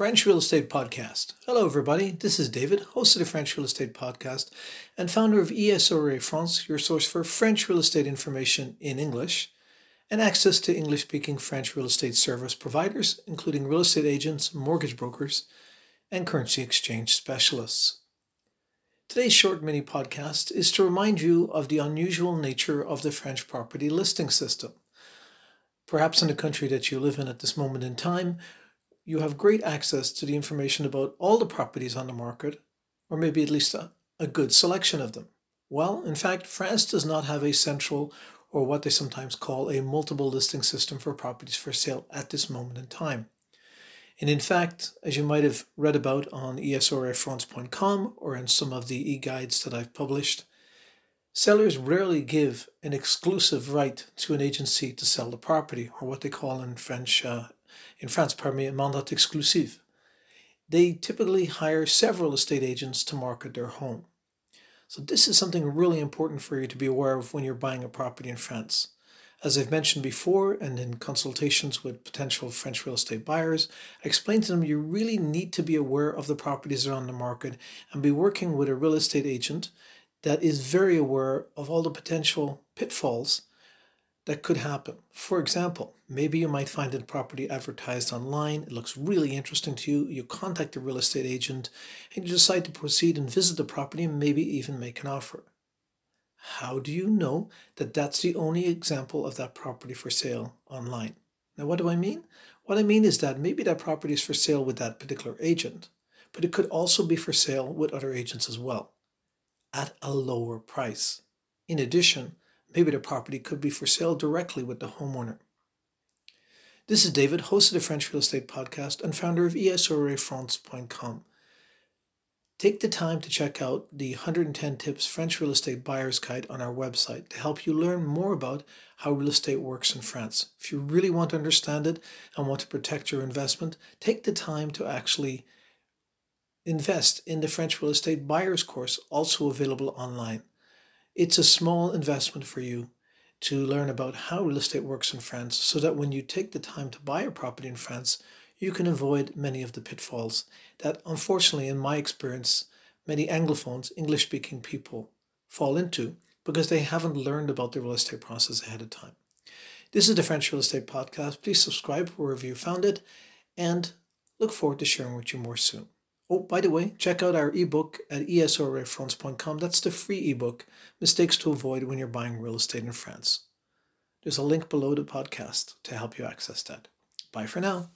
French Real Estate Podcast. Hello, everybody. This is David, host of the French Real Estate Podcast and founder of ESREA France, your source for French real estate information in English and access to English speaking French real estate service providers, including real estate agents, mortgage brokers, and currency exchange specialists. Today's short mini podcast is to remind you of the unusual nature of the French property listing system. Perhaps in the country that you live in at this moment in time, you have great access to the information about all the properties on the market, or maybe at least a, a good selection of them. Well, in fact, France does not have a central or what they sometimes call a multiple listing system for properties for sale at this moment in time. And in fact, as you might have read about on esreafrance.com or in some of the e-guides that I've published, sellers rarely give an exclusive right to an agency to sell the property, or what they call in French uh, in France, a mandat exclusif. They typically hire several estate agents to market their home. So, this is something really important for you to be aware of when you're buying a property in France. As I've mentioned before, and in consultations with potential French real estate buyers, I explained to them you really need to be aware of the properties that are on the market and be working with a real estate agent that is very aware of all the potential pitfalls that could happen. For example, maybe you might find a property advertised online, it looks really interesting to you, you contact the real estate agent, and you decide to proceed and visit the property and maybe even make an offer. How do you know that that's the only example of that property for sale online? Now, what do I mean? What I mean is that maybe that property is for sale with that particular agent, but it could also be for sale with other agents as well at a lower price. In addition, Maybe the property could be for sale directly with the homeowner. This is David, host of the French Real Estate Podcast and founder of esreafrance.com. Take the time to check out the 110 Tips French Real Estate Buyer's Guide on our website to help you learn more about how real estate works in France. If you really want to understand it and want to protect your investment, take the time to actually invest in the French Real Estate Buyer's Course, also available online. It's a small investment for you to learn about how real estate works in France so that when you take the time to buy a property in France, you can avoid many of the pitfalls that, unfortunately, in my experience, many Anglophones, English speaking people, fall into because they haven't learned about the real estate process ahead of time. This is the French Real Estate Podcast. Please subscribe wherever you found it and look forward to sharing with you more soon. Oh, by the way, check out our ebook at esreafrance.com. That's the free ebook, Mistakes to Avoid When You're Buying Real Estate in France. There's a link below the podcast to help you access that. Bye for now.